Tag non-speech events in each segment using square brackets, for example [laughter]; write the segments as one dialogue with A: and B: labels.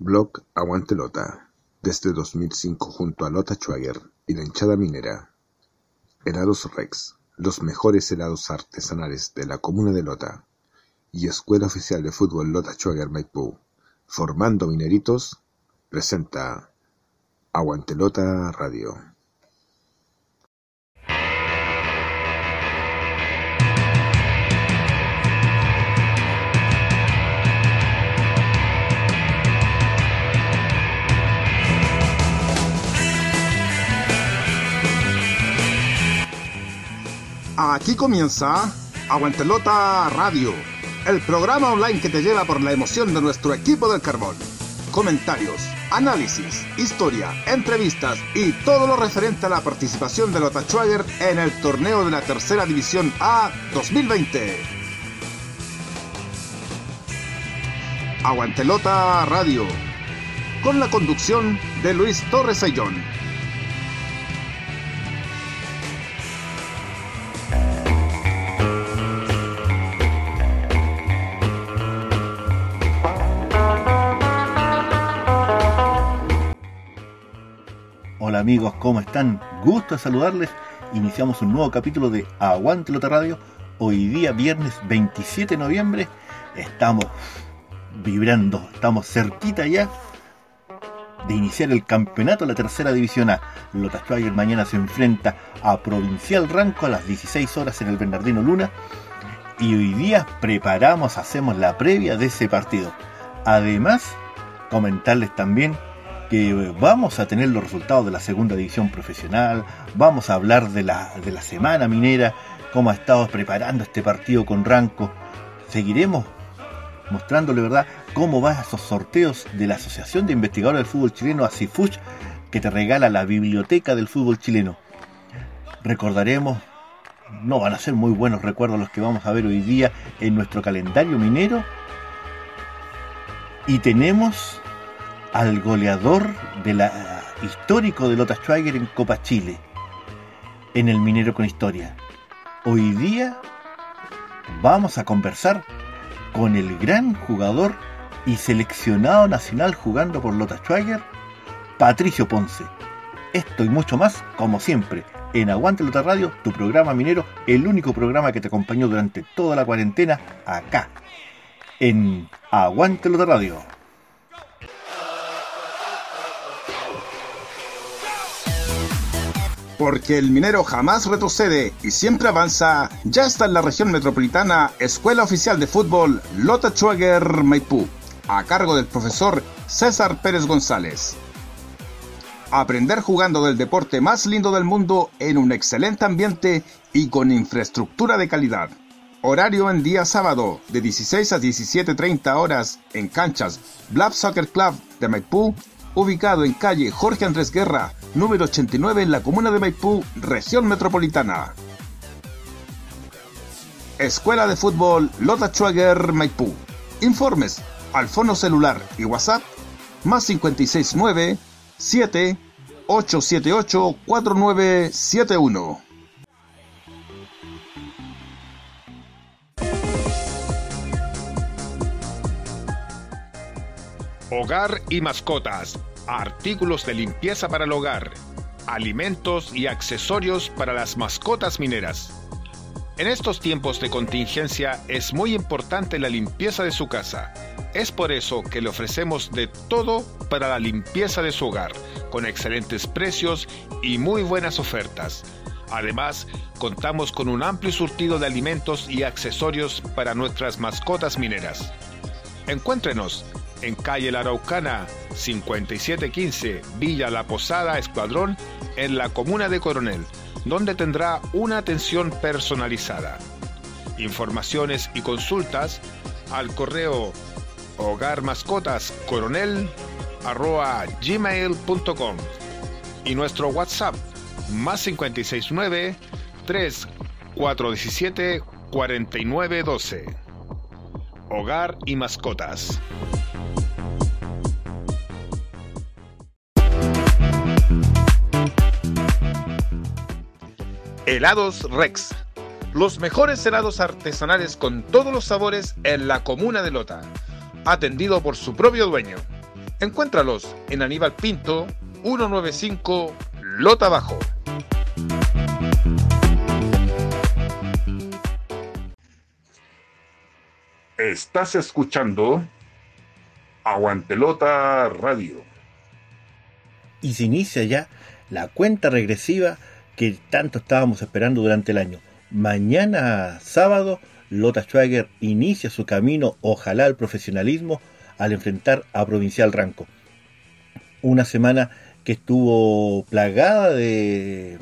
A: Blog Aguante Lota, desde 2005 junto a Lota Schwager y la hinchada minera. Helados Rex, los mejores helados artesanales de la comuna de Lota. Y Escuela Oficial de Fútbol Lota Schwager Maipú, formando mineritos, presenta Aguante Lota Radio.
B: Aquí comienza Aguantelota Radio, el programa online que te lleva por la emoción de nuestro equipo del carbón. Comentarios, análisis, historia, entrevistas y todo lo referente a la participación de Lota Schwager en el torneo de la Tercera División A 2020. Aguantelota Radio, con la conducción de Luis Torres Ayllón.
C: Amigos, ¿cómo están? Gusto saludarles. Iniciamos un nuevo capítulo de Aguante Lota Radio. Hoy día, viernes 27 de noviembre, estamos vibrando, estamos cerquita ya de iniciar el campeonato de la tercera división A. Lota mañana se enfrenta a Provincial Ranco a las 16 horas en el Bernardino Luna. Y hoy día preparamos, hacemos la previa de ese partido. Además, comentarles también que vamos a tener los resultados de la segunda división profesional, vamos a hablar de la, de la semana minera, cómo ha estado preparando este partido con Ranco. Seguiremos mostrándole verdad cómo van esos sorteos de la Asociación de Investigadores del Fútbol Chileno, ACIFUCH, que te regala la biblioteca del fútbol chileno. Recordaremos, no van a ser muy buenos recuerdos los que vamos a ver hoy día en nuestro calendario minero. Y tenemos al goleador de la, histórico de Lota Schwager en Copa Chile, en el Minero con Historia. Hoy día vamos a conversar con el gran jugador y seleccionado nacional jugando por Lota Schwager, Patricio Ponce. Esto y mucho más, como siempre, en Aguante Lota Radio, tu programa minero, el único programa que te acompañó durante toda la cuarentena, acá, en Aguante Lota Radio.
B: Porque el minero jamás retrocede y siempre avanza, ya está en la región metropolitana Escuela Oficial de Fútbol Lota Schwager Maipú, a cargo del profesor César Pérez González. Aprender jugando del deporte más lindo del mundo en un excelente ambiente y con infraestructura de calidad. Horario en día sábado de 16 a 17.30 horas en canchas Blab Soccer Club de Maipú, ubicado en calle Jorge Andrés Guerra, número 89 en la comuna de Maipú, región metropolitana. Escuela de Fútbol Lota Schwager Maipú. Informes al fono celular y WhatsApp más 569 7 878 4971.
D: Hogar y mascotas, artículos de limpieza para el hogar, alimentos y accesorios para las mascotas mineras. En estos tiempos de contingencia es muy importante la limpieza de su casa. Es por eso que le ofrecemos de todo para la limpieza de su hogar, con excelentes precios y muy buenas ofertas. Además, contamos con un amplio surtido de alimentos y accesorios para nuestras mascotas mineras. Encuéntrenos en calle La Araucana 5715 Villa La Posada Escuadrón en la comuna de Coronel, donde tendrá una atención personalizada. Informaciones y consultas al correo hogarmascotascoronel@gmail.com y nuestro WhatsApp más 569 3417 4912. Hogar y mascotas. Helados Rex. Los mejores helados artesanales con todos los sabores en la comuna de Lota. Atendido por su propio dueño. Encuéntralos en Aníbal Pinto, 195 Lota Bajo. Estás escuchando Aguantelota Radio.
C: Y se inicia ya la cuenta regresiva que tanto estábamos esperando durante el año. Mañana sábado, Lota Schwager inicia su camino, ojalá al profesionalismo, al enfrentar a Provincial Ranco. Una semana que estuvo plagada de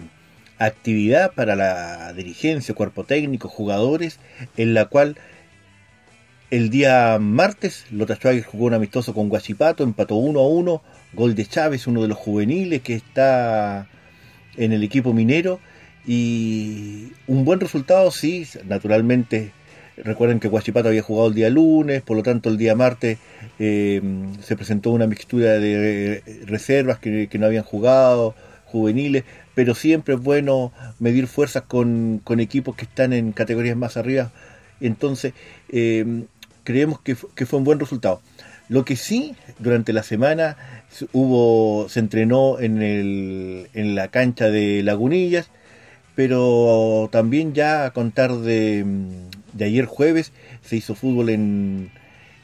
C: actividad para la dirigencia, cuerpo técnico, jugadores, en la cual el día martes Lota Schwager jugó un amistoso con Guachipato, empató 1 a 1, gol de Chávez, uno de los juveniles que está en el equipo minero, y un buen resultado, sí, naturalmente. Recuerden que Guachipato había jugado el día lunes, por lo tanto el día martes eh, se presentó una mixtura de reservas que, no habían jugado, juveniles, pero siempre es bueno medir fuerzas con, equipos que están en categorías más arriba. Entonces, eh, creemos que, fue un buen resultado. Lo que sí, durante la semana hubo, se entrenó en, el, en la cancha de Lagunillas, pero también ya a contar de, ayer jueves se hizo fútbol en,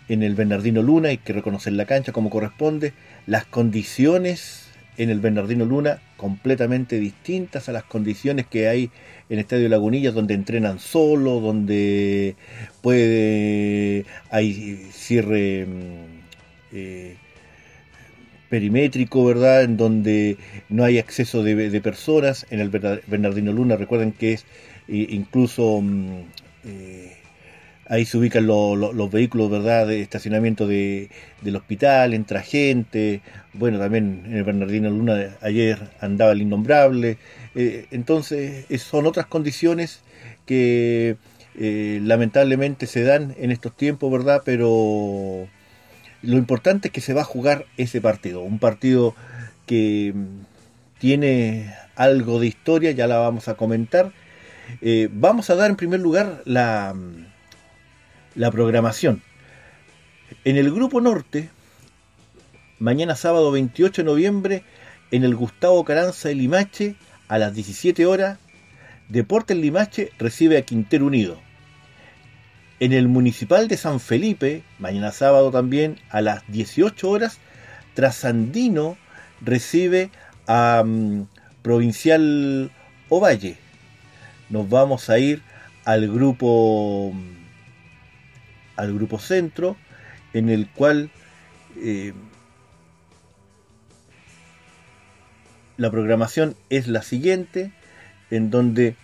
C: en el Bernardino Luna, hay que reconocer la cancha como corresponde, las condiciones en el Bernardino Luna completamente distintas a las condiciones que hay en el Estadio Lagunillas, donde entrenan solo, donde puede hay cierre mm, eh, perimétrico, ¿verdad? En donde no hay acceso de, personas. En el Bernardino Luna, recuerden que es incluso mm, eh, ahí se ubican los vehículos, ¿verdad? De estacionamiento de, del hospital, entra gente. Bueno, también en el Bernardino Luna ayer andaba el innombrable. Eh, entonces, son otras condiciones que eh, lamentablemente se dan en estos tiempos, ¿verdad? Pero lo importante es que se va a jugar ese partido, un partido que mm, tiene algo de historia, ya la vamos a comentar. Eh, vamos a dar en primer lugar la, mm, la programación. En el Grupo Norte, mañana sábado 28 de noviembre, en el Gustavo Caranza de Limache, a las 17 horas, Deportes Limache recibe a Quintero Unido. En el Municipal de San Felipe, mañana sábado también a las 18 horas, Trasandino recibe a mm, Provincial Ovalle. Nos vamos a ir al grupo mm, al grupo centro en el cual eh, la programación es la siguiente en donde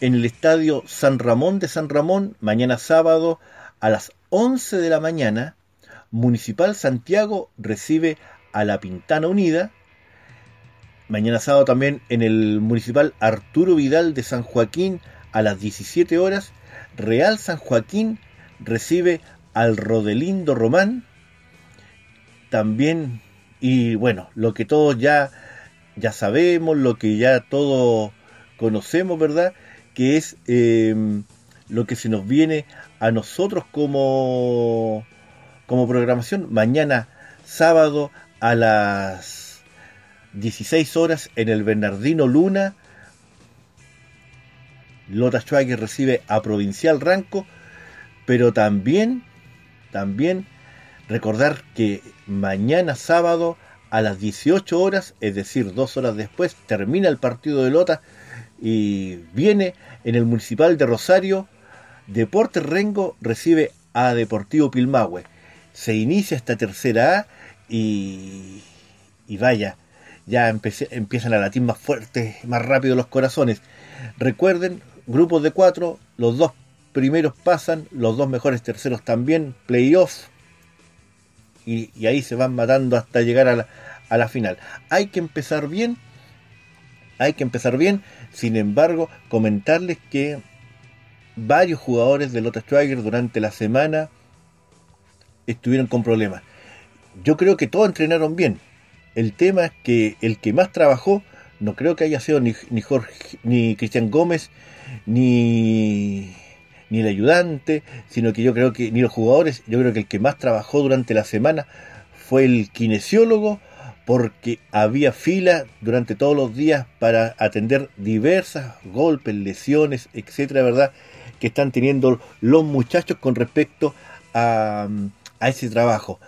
C: en el estadio San Ramón de San Ramón, mañana sábado a las 11 de la mañana, Municipal Santiago recibe a la Pintana Unida. Mañana sábado también en el Municipal Arturo Vidal de San Joaquín a las 17 horas, Real San Joaquín recibe al Rodelindo Román. También, y bueno, lo que todos ya, ya sabemos, lo que ya todos conocemos, ¿verdad? Que es em, lo que se nos viene a nosotros como, como programación. Mañana sábado a las 16 horas en el Bernardino Luna. Lota Schwager recibe a Provincial Ranco, pero también, también recordar que mañana sábado a las 18 horas, es decir, dos horas después, termina el partido de Lota y viene en el Municipal de Rosario. Deportes Rengo recibe a Deportivo Pilmahue. Se inicia esta tercera A y, y vaya, ya empiezan a latir más fuerte, más rápido los corazones. Recuerden, grupos de cuatro, los dos primeros pasan, los dos mejores terceros también, playoff, y, y ahí se van matando hasta llegar a la, a la final. Hay que empezar bien hay que empezar bien. Sin embargo, comentarles que varios jugadores de Lotus Striker durante la semana estuvieron con problemas. Yo creo que todos entrenaron bien. El tema es que el que más trabajó no creo que haya sido ni, ni Jorge, ni Cristian Gómez, ni, ni el ayudante, sino que yo creo que, ni los jugadores, yo creo que el que más trabajó durante la semana fue el kinesiólogo porque había fila durante todos los días para atender diversas golpes, lesiones, etcétera, ¿verdad? Que están teniendo los muchachos con respecto a, ese trabajo.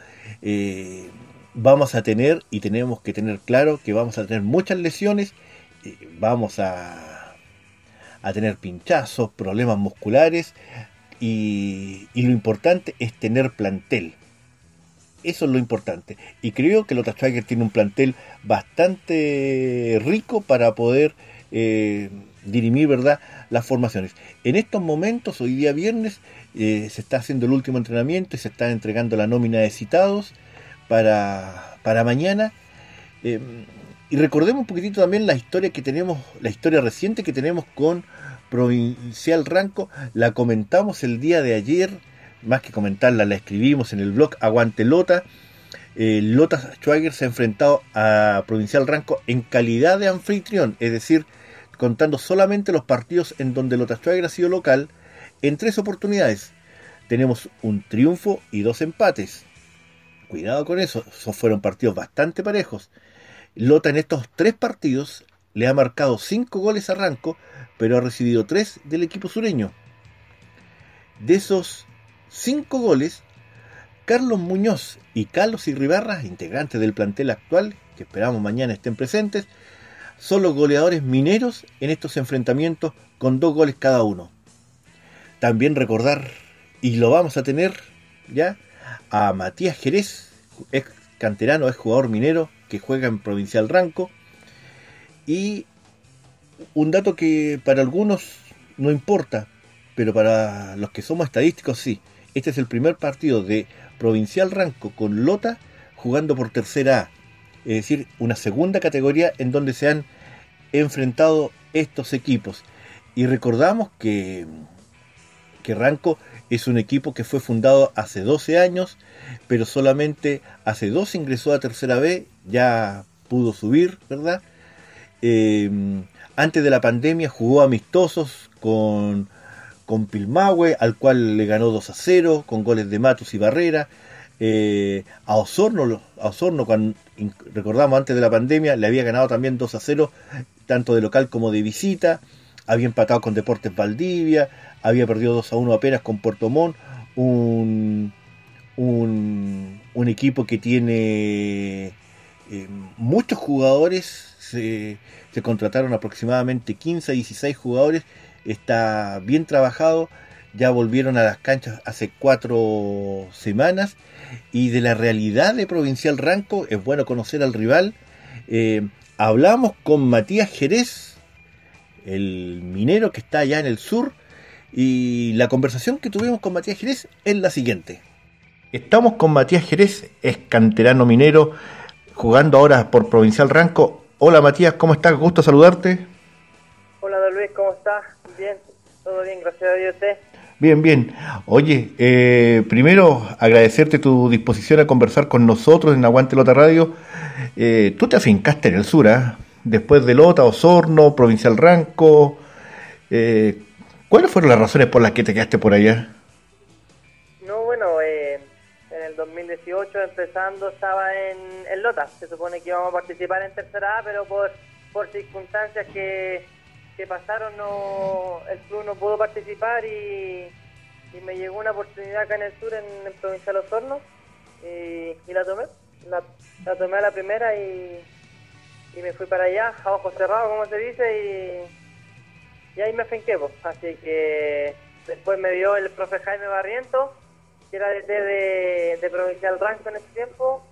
C: Eh, vamos a tener y tenemos que tener claro que vamos a tener muchas lesiones, eh, vamos a, a tener pinchazos, problemas musculares y, y lo importante es tener plantel eso es lo importante. Y creo que Lota Schwager tiene un plantel bastante rico para poder eh, dirimir ¿verdad? las formaciones. En estos momentos, hoy día viernes, eh, se está haciendo el último entrenamiento y se está entregando la nómina de citados para, para mañana. Eh, y recordemos un poquitito también la historia que tenemos, la historia reciente que tenemos con Provincial Ranco. La comentamos el día de ayer más que comentarla, la escribimos en el blog Aguante Lota. Eh, Lota Schwager se ha enfrentado a Provincial Ranco en calidad de anfitrión, es decir, contando solamente los partidos en donde Lota Schwager ha sido local, en tres oportunidades. Tenemos un triunfo y dos empates. Cuidado con eso, esos fueron partidos bastante parejos. Lota en estos tres partidos le ha marcado cinco goles a Ranco, pero ha recibido tres del equipo sureño. De esos cinco goles, Carlos Muñoz y Carlos Irribarra, integrantes del plantel actual, que esperamos mañana estén presentes, son los goleadores mineros en estos enfrentamientos con dos goles cada uno. También recordar, y lo vamos a tener ya, a Matías Jerez, ex canterano, ex jugador minero, que juega en Provincial Ranco. Y un dato que para algunos no importa, pero para los que somos estadísticos sí. Este es el primer partido de Provincial Ranco con Lota jugando por tercera A, es decir, una segunda categoría en donde se han enfrentado estos equipos. Y recordamos que, que Ranco es un equipo que fue fundado hace 12 años, pero solamente hace dos ingresó a tercera B, ya pudo subir, ¿verdad? Eh, antes de la pandemia jugó amistosos con con Pilmahue, al cual le ganó 2 a 0, con goles de Matos y Barrera. Eh, a Osorno, a Osorno cuando, recordamos antes de la pandemia, le había ganado también 2 a 0, tanto de local como de visita. Había empatado con Deportes Valdivia, había perdido 2 a 1 apenas con Puerto Montt, un, un, equipo que tiene eh, muchos jugadores, se, se contrataron aproximadamente 15 a 16 jugadores está bien trabajado, ya volvieron a las canchas hace cuatro semanas y de la realidad de Provincial Ranco es bueno conocer al rival. Eh, hablamos con Matías Jerez, el minero que está allá en el sur, y la conversación que tuvimos con Matías Jerez es la siguiente. Estamos con Matías Jerez, es canterano minero, jugando ahora por Provincial Ranco. Hola Matías, ¿cómo estás? Gusto saludarte.
E: Hola Luis, ¿cómo estás? Bien, todo bien, gracias a Dios.
C: Bien, bien. Oye, eh, primero agradecerte tu disposición a conversar con nosotros en Aguante Lota Radio. Eh, tú te afincaste en el sur, ¿ah? después de Lota, Osorno, Provincial Ranco. Eh, ¿Cuáles fueron las razones por las que te quedaste por allá?
E: No, bueno, en el 2018 empezando estaba en, en Lota. Se supone que íbamos a participar en tercera A, pero por, por circunstancias que que pasaron no el club no pudo participar y, me llegó una oportunidad acá en el sur, en, el Provincial Osorno, y, y la tomé. La, tomé a la primera y, y me fui para allá, a ojos cerrados, como se dice, y, y ahí me finqué. Así que después me vio el profe Jaime Barriento, que era de, de, Provincial Ranco en ese tiempo,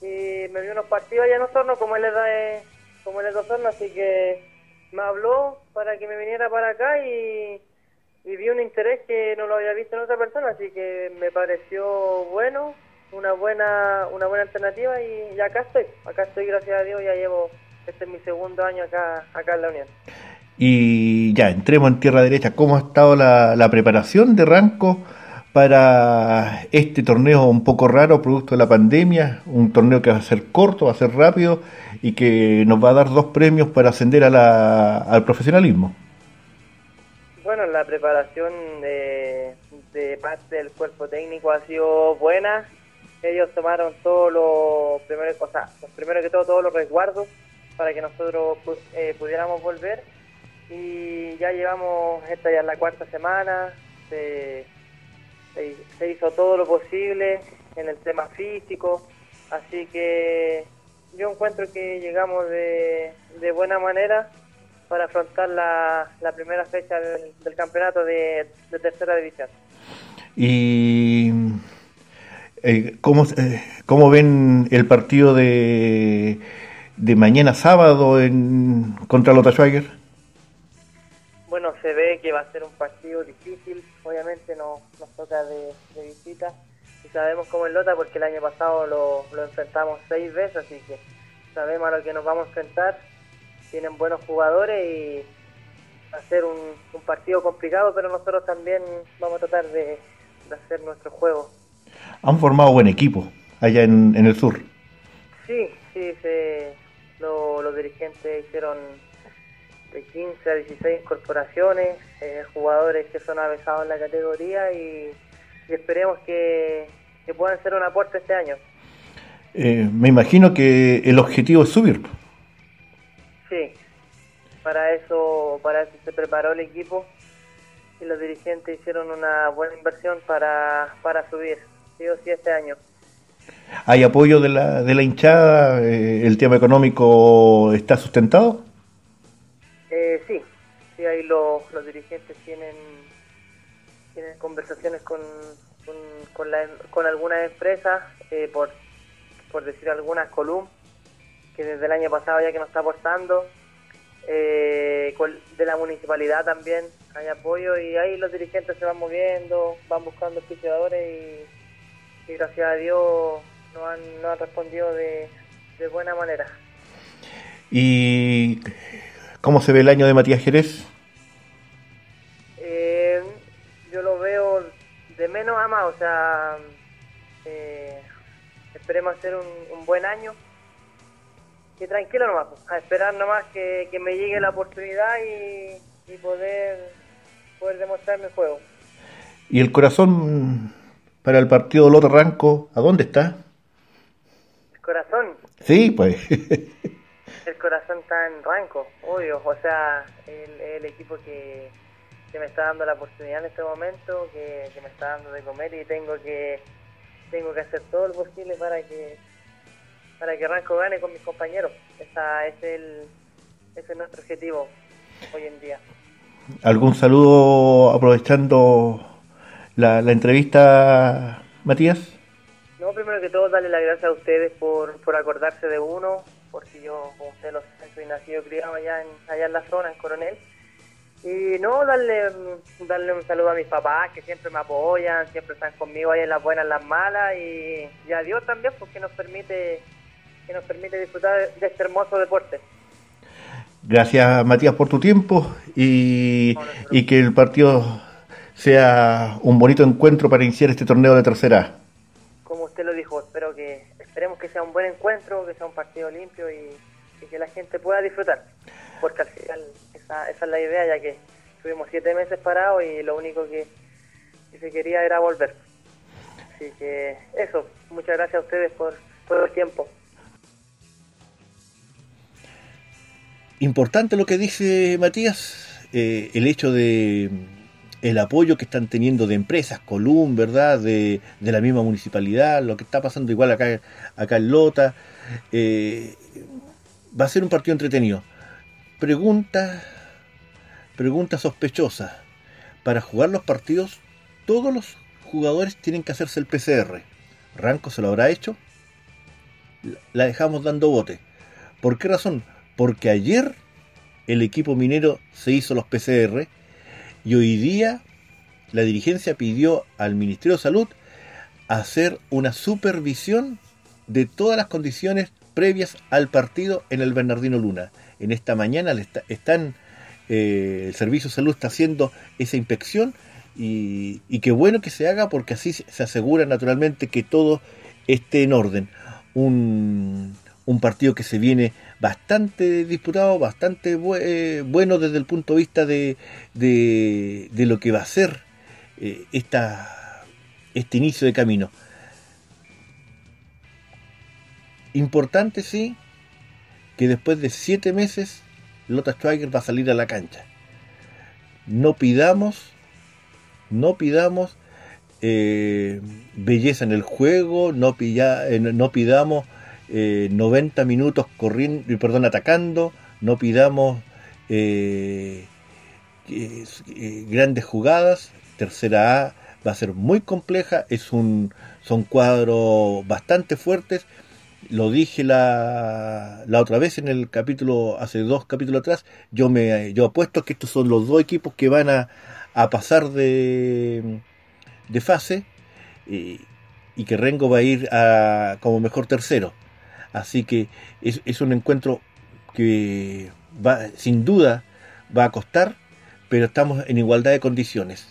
E: y me vio unos partidos allá en Osorno, como él de, como él es de Osorno, así que me habló para que me viniera para acá y, vi un interés que no lo había visto en otra persona, así que me pareció bueno, una buena una buena alternativa y, acá estoy, acá estoy gracias a Dios, ya llevo, este es mi segundo año acá, acá en la Unión.
C: Y ya, entremos en tierra derecha, ¿cómo ha estado la, la preparación de Ranco? para este torneo un poco raro, producto de la pandemia, un torneo que va a ser corto, va a ser rápido y que nos va a dar dos premios para ascender a al profesionalismo.
E: Bueno, la preparación de, parte del cuerpo técnico ha sido buena. ellos tomaron todos los primeros, o primero que todo todos los resguardos para que nosotros eh, pudiéramos volver y ya llevamos esta ya la cuarta semana, se, se, hizo todo lo posible en el tema físico, así que yo encuentro que llegamos de, de buena manera para afrontar la, la primera fecha del, campeonato de, de, tercera división.
C: ¿Y eh, ¿cómo, eh, cómo ven el partido de, de mañana sábado en, contra Lota Schweiger?
E: Bueno, se ve que va a ser un partido difícil, obviamente no, nos toca de, visita y sabemos cómo es Lota porque el año pasado lo, lo enfrentamos seis veces, así que sabemos a lo que nos vamos a enfrentar tienen buenos jugadores y va a ser un, partido complicado, pero nosotros también vamos a tratar de, hacer nuestro juego.
C: Han formado buen equipo allá en, el sur.
E: Sí, sí, los dirigentes hicieron de 15 a 16 incorporaciones, eh, jugadores que son avesados en la categoría y, esperemos que, puedan ser un aporte este año.
C: Eh, me imagino que el objetivo es subir.
E: Sí, para eso, para eso se preparó el equipo y los dirigentes hicieron una buena inversión para, para subir, sí o sí, este año.
C: ¿Hay apoyo de la, de la hinchada? Eh, ¿El tema económico está sustentado?
E: Eh, sí, sí, ahí los, los dirigentes tienen, tienen conversaciones con, con, con, la, con algunas empresas, eh, por, por decir algunas, Column, que desde el año pasado ya que nos está aportando. Eh, de la municipalidad también hay apoyo y ahí los dirigentes se van moviendo, van buscando oficiadores y, gracias a Dios nos han, respondido de, buena manera.
C: ¿Y cómo se ve el año de Matías Jerez?
E: De menos a más, o sea, eh, esperemos hacer un buen año y tranquilo nomás, a esperar nomás que, me llegue la oportunidad y, poder, poder demostrar mi juego.
C: ¿Y el corazón para el partido Loto Ranco, a dónde está?
E: ¿El corazón?
C: Sí, pues. [laughs]
E: el corazón está en Ranco, obvio, o sea, el, el equipo que, me está dando la oportunidad en este momento, que, que me está dando de comer y tengo que tengo que hacer todo lo posible para que para que Ranco gane con mis compañeros. Esa es el, ese es nuestro objetivo hoy en día.
C: ¿Algún saludo aprovechando la, la entrevista, Matías?
E: No, primero que todo, darle las gracias a ustedes por, por acordarse de uno, porque yo, como ustedes lo saben, soy nacido criado allá en, allá en la zona, en Coronel. Y no, darle, darle un saludo a mis papás que siempre me apoyan, siempre están conmigo ahí en las buenas, en las malas, y, y a Dios también, porque nos permite que nos permite disfrutar de este hermoso deporte.
C: Gracias Matías por tu tiempo y, y que el partido sea un bonito encuentro para iniciar este torneo de tercera.
E: Como usted lo dijo, espero que esperemos que sea un buen encuentro, que sea un partido limpio y, que la gente pueda disfrutar, porque al final esa, esa, es la idea, ya que estuvimos siete meses parados y lo único que, que se quería era volver. Así que eso, muchas gracias a ustedes por todo el tiempo.
C: Importante lo que dice Matías, eh, el hecho de el apoyo que están teniendo de empresas, Colum, ¿verdad? De, la misma municipalidad, lo que está pasando igual acá, acá en Lota. Eh, va a ser un partido entretenido. Pregunta, pregunta sospechosa. Para jugar los partidos, todos los jugadores tienen que hacerse el PCR. ¿Ranco se lo habrá hecho? La dejamos dando bote. ¿Por qué razón? porque ayer el equipo minero se hizo los PCR y hoy día la dirigencia pidió al Ministerio de Salud hacer una supervisión de todas las condiciones previas al partido en el Bernardino Luna. En esta mañana están, eh, el Servicio de Salud está haciendo esa inspección y, y qué bueno que se haga porque así se asegura naturalmente que todo esté en orden. Un, partido que se viene bastante disputado, bastante eh, bueno desde el punto de vista de, de, lo que va a ser eh, esta, este inicio de camino. Importante sí que después de siete meses Lota Schwager va a salir a la cancha. No pidamos, no pidamos eh, belleza en el juego, no, eh, no pidamos 90 minutos corriendo, perdón, atacando, no pidamos grandes jugadas. Tercera A va a ser muy compleja, es un, son cuadros bastante fuertes. Lo dije la, la otra vez en el capítulo, hace dos capítulos atrás, yo me yo apuesto que estos son los dos equipos que van a, a pasar de, de fase y, y, que Rengo va a ir a, como mejor tercero. Así que es, es un encuentro que va, sin duda va a costar, pero estamos en igualdad de condiciones.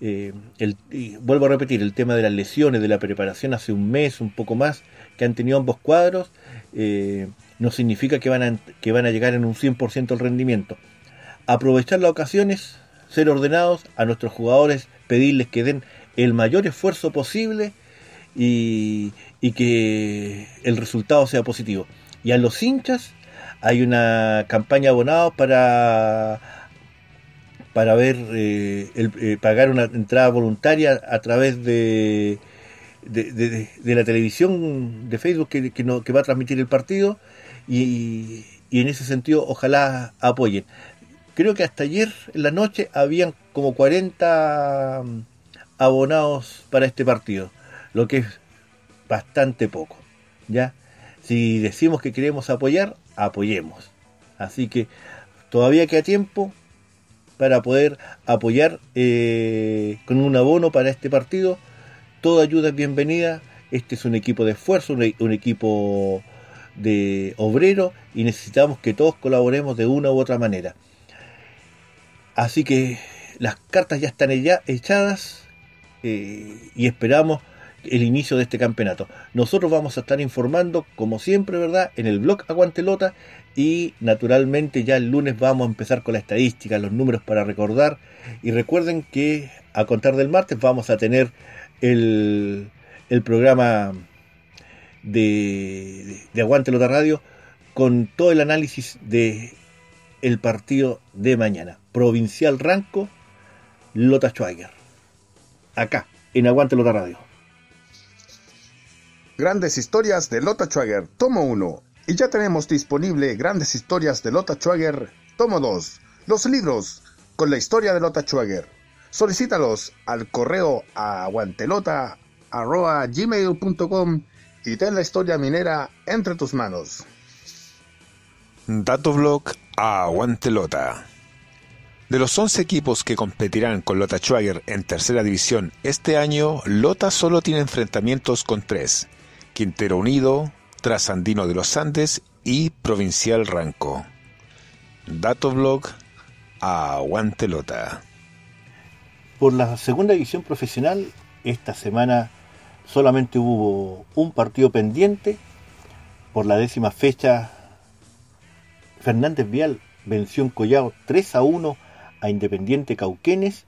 C: Eh, el, vuelvo a repetir, el tema de las lesiones, de la preparación hace un mes, un poco más, que han tenido ambos cuadros, eh, no significa que van, a, que van a llegar en un 100% el rendimiento. Aprovechar las ocasiones, ser ordenados a nuestros jugadores, pedirles que den el mayor esfuerzo posible y, y que el resultado sea positivo. Y a los hinchas hay una campaña abonados para para ver eh, el, eh, pagar una entrada voluntaria a través de, de, la televisión de Facebook que, que, no, que, va a transmitir el partido y, y, en ese sentido ojalá apoyen. Creo que hasta ayer en la noche habían como 40 mm, abonados para este partido, lo que es bastante poco. ¿ya? Si decimos que queremos apoyar, apoyemos. Así que todavía queda tiempo, para poder apoyar eh, con un abono para este partido. Toda ayuda es bienvenida. Este es un equipo de esfuerzo, un, equipo de obrero y necesitamos que todos colaboremos de una u otra manera. Así que las cartas ya están echadas eh, y esperamos el inicio de este campeonato. Nosotros vamos a estar informando, como siempre, ¿verdad? En el blog Aguantelota y naturalmente ya el lunes vamos a empezar con la estadística, los números para recordar. Y recuerden que a contar del martes vamos a tener el, el programa de, de, Aguantelota Radio con todo el análisis de el partido de mañana. Provincial Ranco, Lota Schweiger. Acá, en Aguantelota Radio.
B: Grandes historias de Lota Schwager, tomo 1. Y ya tenemos disponible Grandes historias de Lota Schwager, tomo 2. Los libros con la historia de Lota Schwager. Solicítalos al correo aguantelota.gmail.com y ten la historia minera entre tus manos.
A: Datoblog Aguantelota. De los 11 equipos que competirán con Lota Schwager en tercera división este año, Lota solo tiene enfrentamientos con 3 Quintero Unido, Trasandino de los Andes y Provincial Ranco. Datoblog a Aguantelota.
C: Por la segunda división profesional, esta semana solamente hubo un partido pendiente. Por la décima fecha, Fernández Vial venció en Collao 3 a 1 a Independiente Cauquenes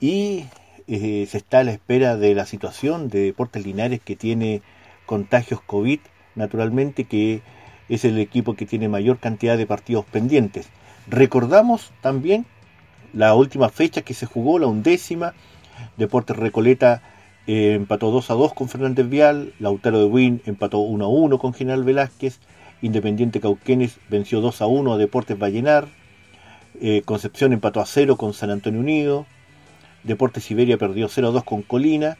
C: y eh, se está a la espera de la situación de Deportes Linares que tiene contagios COVID, naturalmente que es el equipo que tiene mayor cantidad de partidos pendientes. Recordamos también la última fecha que se jugó, la undécima, Deportes Recoleta eh, empató 2 a 2 con Fernández Vial, Lautaro de Win empató 1 a 1 con General Velázquez, Independiente Cauquenes venció 2 a 1 a Deportes Vallenar, eh, Concepción empató a 0 con San Antonio Unido, Deportes Siberia perdió 0 a 2 con Colina,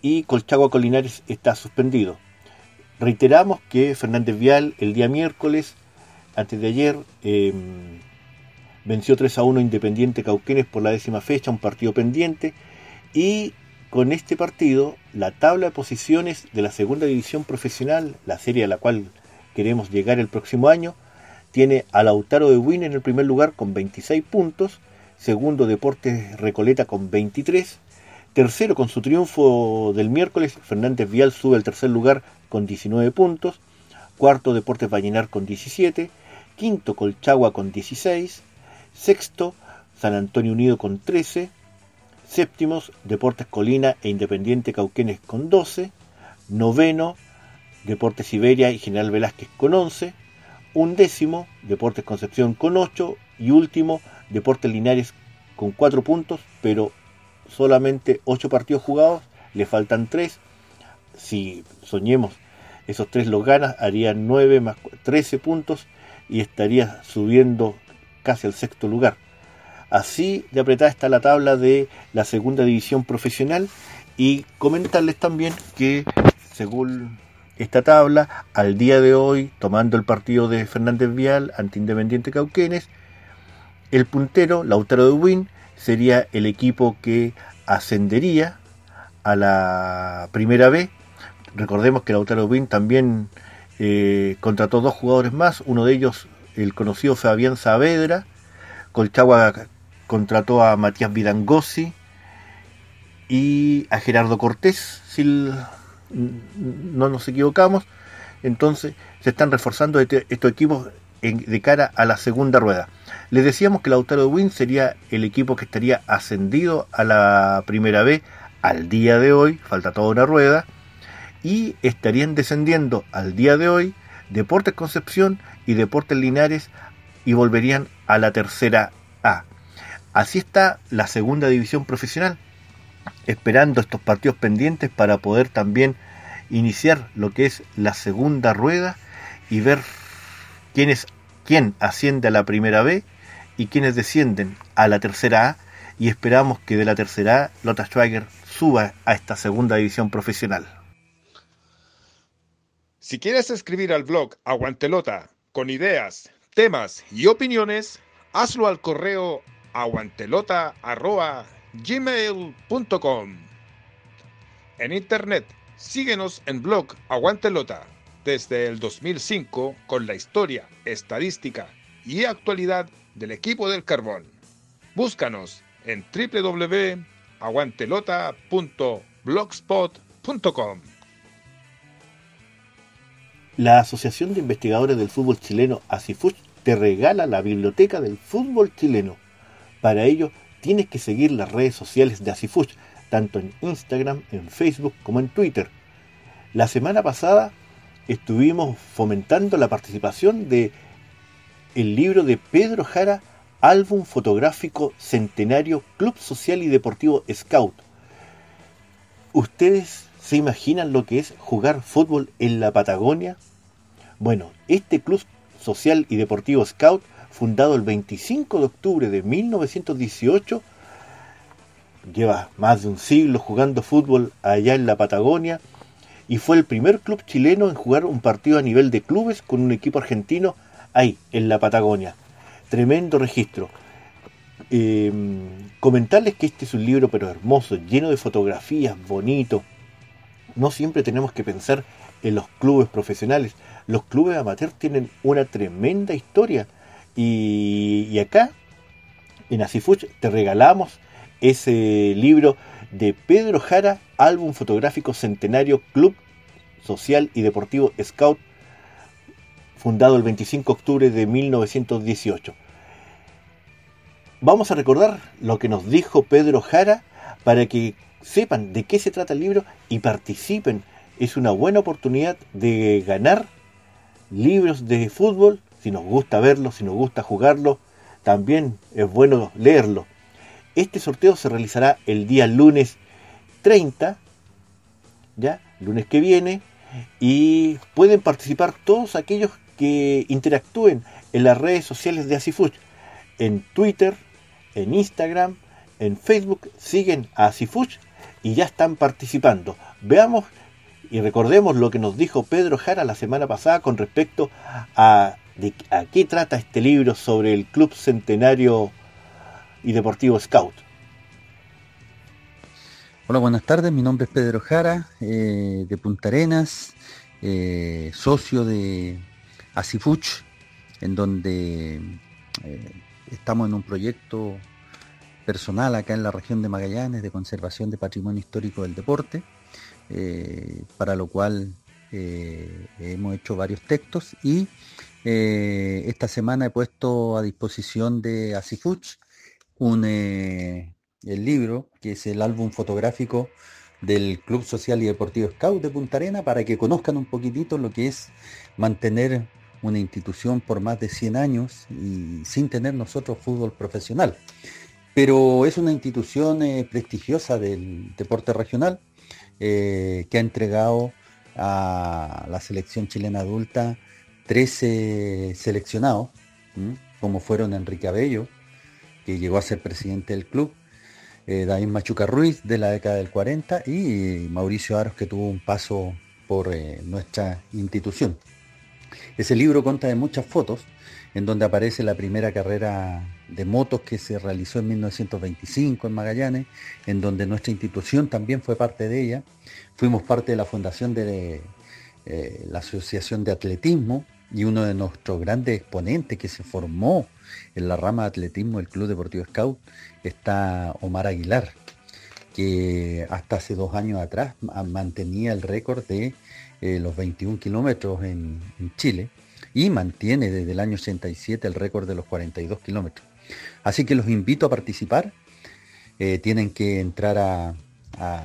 C: y Colchagua Colinares está suspendido. Reiteramos que Fernández Vial el día miércoles, antes de ayer, em, venció 3 a 1 Independiente Cauquenes por la décima fecha, un partido pendiente, y con este partido la tabla de posiciones de la segunda división profesional, la serie a la cual queremos llegar el próximo año, tiene a Lautaro de Win en el primer lugar con 26 puntos, segundo Deportes Recoleta con 23, Tercero, con su triunfo del miércoles, Fernández Vial sube al tercer lugar con 19 puntos. Cuarto, Deportes Vallenar con 17. Quinto, Colchagua con 16. Sexto, San Antonio Unido con 13. Séptimos, Deportes Colina e Independiente Cauquenes con 12. Noveno, Deportes Siberia y General Velázquez con 11, un décimo Deportes Concepción con 8 y último Deportes Linares con 4 puntos, pero solamente 8 partidos jugados, le faltan 3. Si soñemos esos 3 los ganas, harían 9 más 13 puntos y estaría subiendo casi al sexto lugar. Así de apretada está la tabla de la segunda división profesional y comentarles también que según esta tabla, al día de hoy, tomando el partido de Fernández Vial ante Independiente Cauquenes, el puntero, Lautaro de Win, sería el equipo que ascendería a la primera B. Recordemos que Lautaro de Win también eh, contrató dos jugadores más, uno de ellos el conocido Fabián Saavedra, Colchagua contrató a Matías Vidangosi y a Gerardo Cortés, si no nos equivocamos. Entonces se están reforzando este, estos equipos de cara a la segunda rueda. Les decíamos que Lautaro de Win sería el equipo que estaría ascendido a la primera B al día de hoy, falta toda una rueda, y estarían descendiendo al día de hoy Deportes Concepción y Deportes Linares y volverían a la tercera A. Así está la segunda división profesional, esperando estos partidos pendientes para poder también iniciar lo que es la segunda rueda y ver quién, es, quién asciende a la primera B y quiénes descienden a la tercera A y esperamos que de la tercera A Lota Schwager suba a esta segunda división profesional.
D: Si quieres escribir al blog Aguantelota con ideas, temas y opiniones, hazlo al correo aguantelota.gmail.com. En internet, síguenos en blog Aguantelota desde el 2005 con la historia, estadística y actualidad del equipo del carbón. Búscanos en www.aguantelota.blogspot.com.
C: La Asociación de Investigadores del Fútbol Chileno, ASIFUCH, te regala la biblioteca del fútbol chileno. Para ello, tienes que seguir las redes sociales de ASIFUCH, tanto en Instagram, en Facebook como en Twitter. La semana pasada estuvimos fomentando la participación de el libro de Pedro Jara, álbum fotográfico centenario Club Social y Deportivo Scout. ¿Ustedes se imaginan lo que es jugar fútbol en la Patagonia? Bueno, este Club Social y Deportivo Scout, fundado el 25 de octubre de 1918, lleva más de un siglo jugando fútbol allá en la Patagonia y fue el primer club chileno en jugar un partido a nivel de clubes con un equipo argentino ahí, en la Patagonia. Tremendo registro. Eh, comentarles que este es un libro pero hermoso, lleno de fotografías, bonito. No siempre tenemos que pensar en los clubes profesionales. Los clubes amateurs tienen una tremenda historia. Y, acá, en Asifuch, te regalamos ese libro de Pedro Jara, álbum fotográfico centenario Club Social y Deportivo Scout fundado el 25 de octubre de 1918. Vamos a recordar lo que nos dijo Pedro Jara para que sepan de qué se trata el libro y participen. Es una buena oportunidad de ganar libros de fútbol, si nos gusta verlo, si nos gusta jugarlo, también es bueno leerlo. Este sorteo se realizará el día lunes 30, ya, lunes que viene, y pueden participar todos aquellos que interactúen en las redes sociales de Asifuch. En Twitter, en Instagram, en Facebook, siguen a Asifuch y ya están participando. Veamos y recordemos lo que nos dijo Pedro Jara la semana pasada con respecto a, a qué trata este libro sobre el Club Centenario y Deportivo Scout.
F: Hola, buenas tardes. Mi nombre es Pedro Jara, eh, de Punta Arenas, eh, socio de Asifuch, en donde eh, estamos en un proyecto personal acá en la región de Magallanes de conservación de patrimonio histórico del deporte, eh, para lo cual eh, hemos hecho varios textos y esta semana he puesto a disposición de Asifuch un, el libro, que es el álbum fotográfico del Club Social y Deportivo Scout de Punta Arena para que conozcan un poquitito lo que es mantener una institución por más de 100 años y sin tener nosotros fútbol profesional. Pero es una institución eh, prestigiosa del deporte regional eh, que ha entregado a la selección chilena adulta 13 seleccionados, como fueron Enrique Abello, que llegó a ser presidente del club, eh, David Machuca Ruiz de la década del 40 y Mauricio Aros que tuvo un paso por nuestra institución. Ese libro consta de muchas fotos en donde aparece la primera carrera de motos que se realizó en 1925 en Magallanes, en donde nuestra institución también fue parte de ella. Fuimos parte de la fundación de eh, la Asociación de Atletismo y uno de nuestros grandes exponentes que se formó en la rama de atletismo del Club Deportivo Scout está Omar Aguilar, que hasta hace dos años atrás mantenía el récord de eh, los 21 kilómetros en, Chile y mantiene desde el año 87 el récord de los 42 kilómetros. Así que los invito a participar. Eh, tienen que entrar a,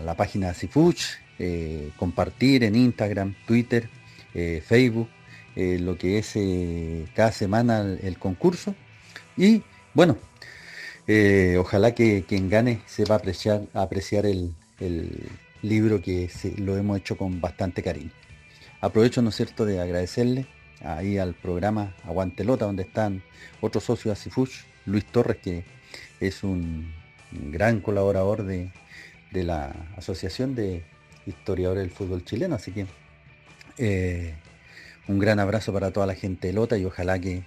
F: la página de Cifuch, eh, compartir en Instagram, Twitter, Facebook, lo que es cada semana el concurso y bueno, eh, ojalá que quien gane sepa apreciar, apreciar el, libro que lo hemos hecho con bastante cariño. Aprovecho, ¿no es cierto?, de agradecerle ahí al programa Aguantelota, donde están otros socios de Asifush, Luis Torres, que es un gran colaborador de, la Asociación de Historiadores del Fútbol Chileno, así que eh, un gran abrazo para toda la gente de Lota y ojalá que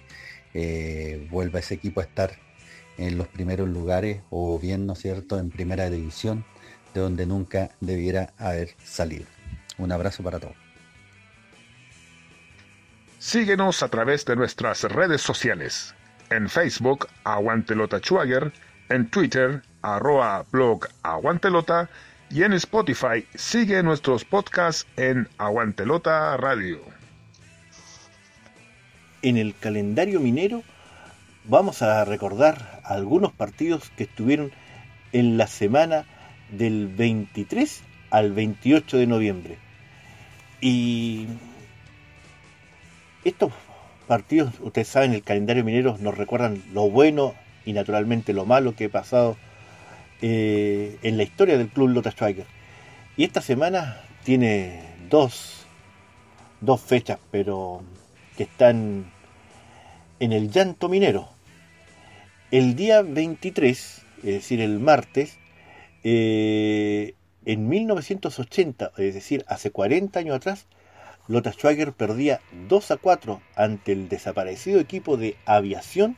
F: eh, vuelva ese equipo a estar en los primeros lugares o bien, ¿no es cierto?, en primera división, de donde nunca debiera haber salido. Un abrazo para todos.
D: Síguenos a través de nuestras redes sociales. En Facebook, Aguantelota Schwager, en Twitter, arroba blog Aguantelota y en Spotify sigue nuestros podcasts en Aguantelota Radio
C: en el calendario minero vamos a recordar algunos partidos que estuvieron en la semana del 23 al 28 de noviembre. Y estos partidos, ustedes saben, el calendario minero nos recuerdan lo bueno y naturalmente lo malo que ha pasado eh, en la historia del club Lota Striker. Y esta semana tiene dos, dos fechas, pero que están en el llanto minero. El día 23, es decir, el martes, eh, en 1980, es decir, hace 40 años atrás, Lota Schwager perdía 2 a 4 ante el desaparecido equipo de aviación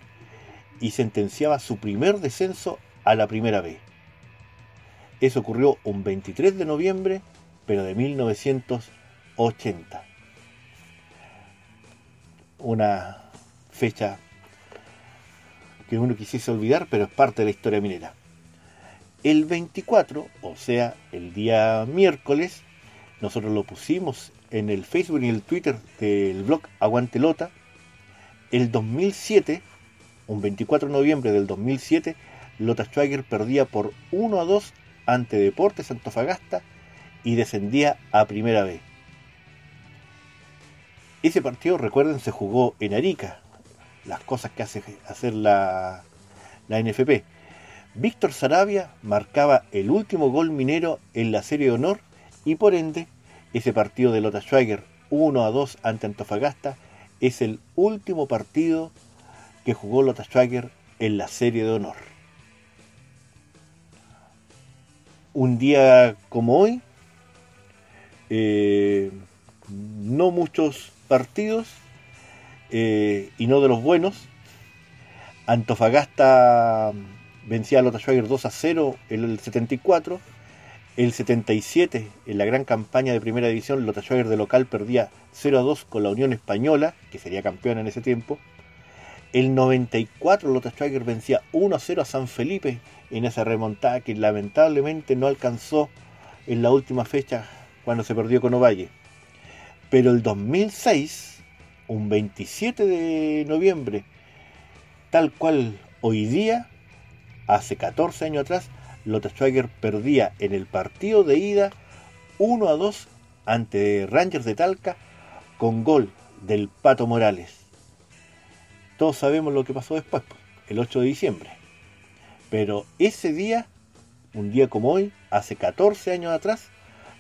C: y sentenciaba su primer descenso a la primera B. Eso ocurrió un 23 de noviembre, pero de 1980 una fecha que uno quisiese olvidar, pero es parte de la historia minera. El 24, o sea, el día miércoles, nosotros lo pusimos en el Facebook y el Twitter del blog Aguantelota. El 2007, un 24 de noviembre del 2007, Lota Schwager perdía por 1 a 2 ante Deportes Antofagasta y descendía a primera vez. Ese partido, recuerden, se jugó en Arica, las cosas que hace hacer la, la NFP. Víctor Sarabia marcaba el último gol minero en la serie de honor y por ende ese partido de Lota Schwager 1 a 2 ante Antofagasta es el último partido que jugó Lota Schwager en la serie de honor. Un día como hoy, eh, no muchos partidos eh, y no de los buenos. Antofagasta vencía a Lota Schwager 2 a 0 en el 74. El 77, en la gran campaña de primera división, Lota Schwager de local perdía 0 a 2 con la Unión Española, que sería campeona en ese tiempo. El 94, Lota Schwager vencía 1 a 0 a San Felipe en esa remontada que lamentablemente no alcanzó en la última fecha cuando se perdió con Ovalle. Pero el 2006, un 27 de noviembre, tal cual hoy día, hace 14 años atrás, Schwager perdía en el partido de ida 1 a 2 ante Rangers de Talca con gol del Pato Morales. Todos sabemos lo que pasó después, pues, el 8 de diciembre. Pero ese día, un día como hoy, hace 14 años atrás,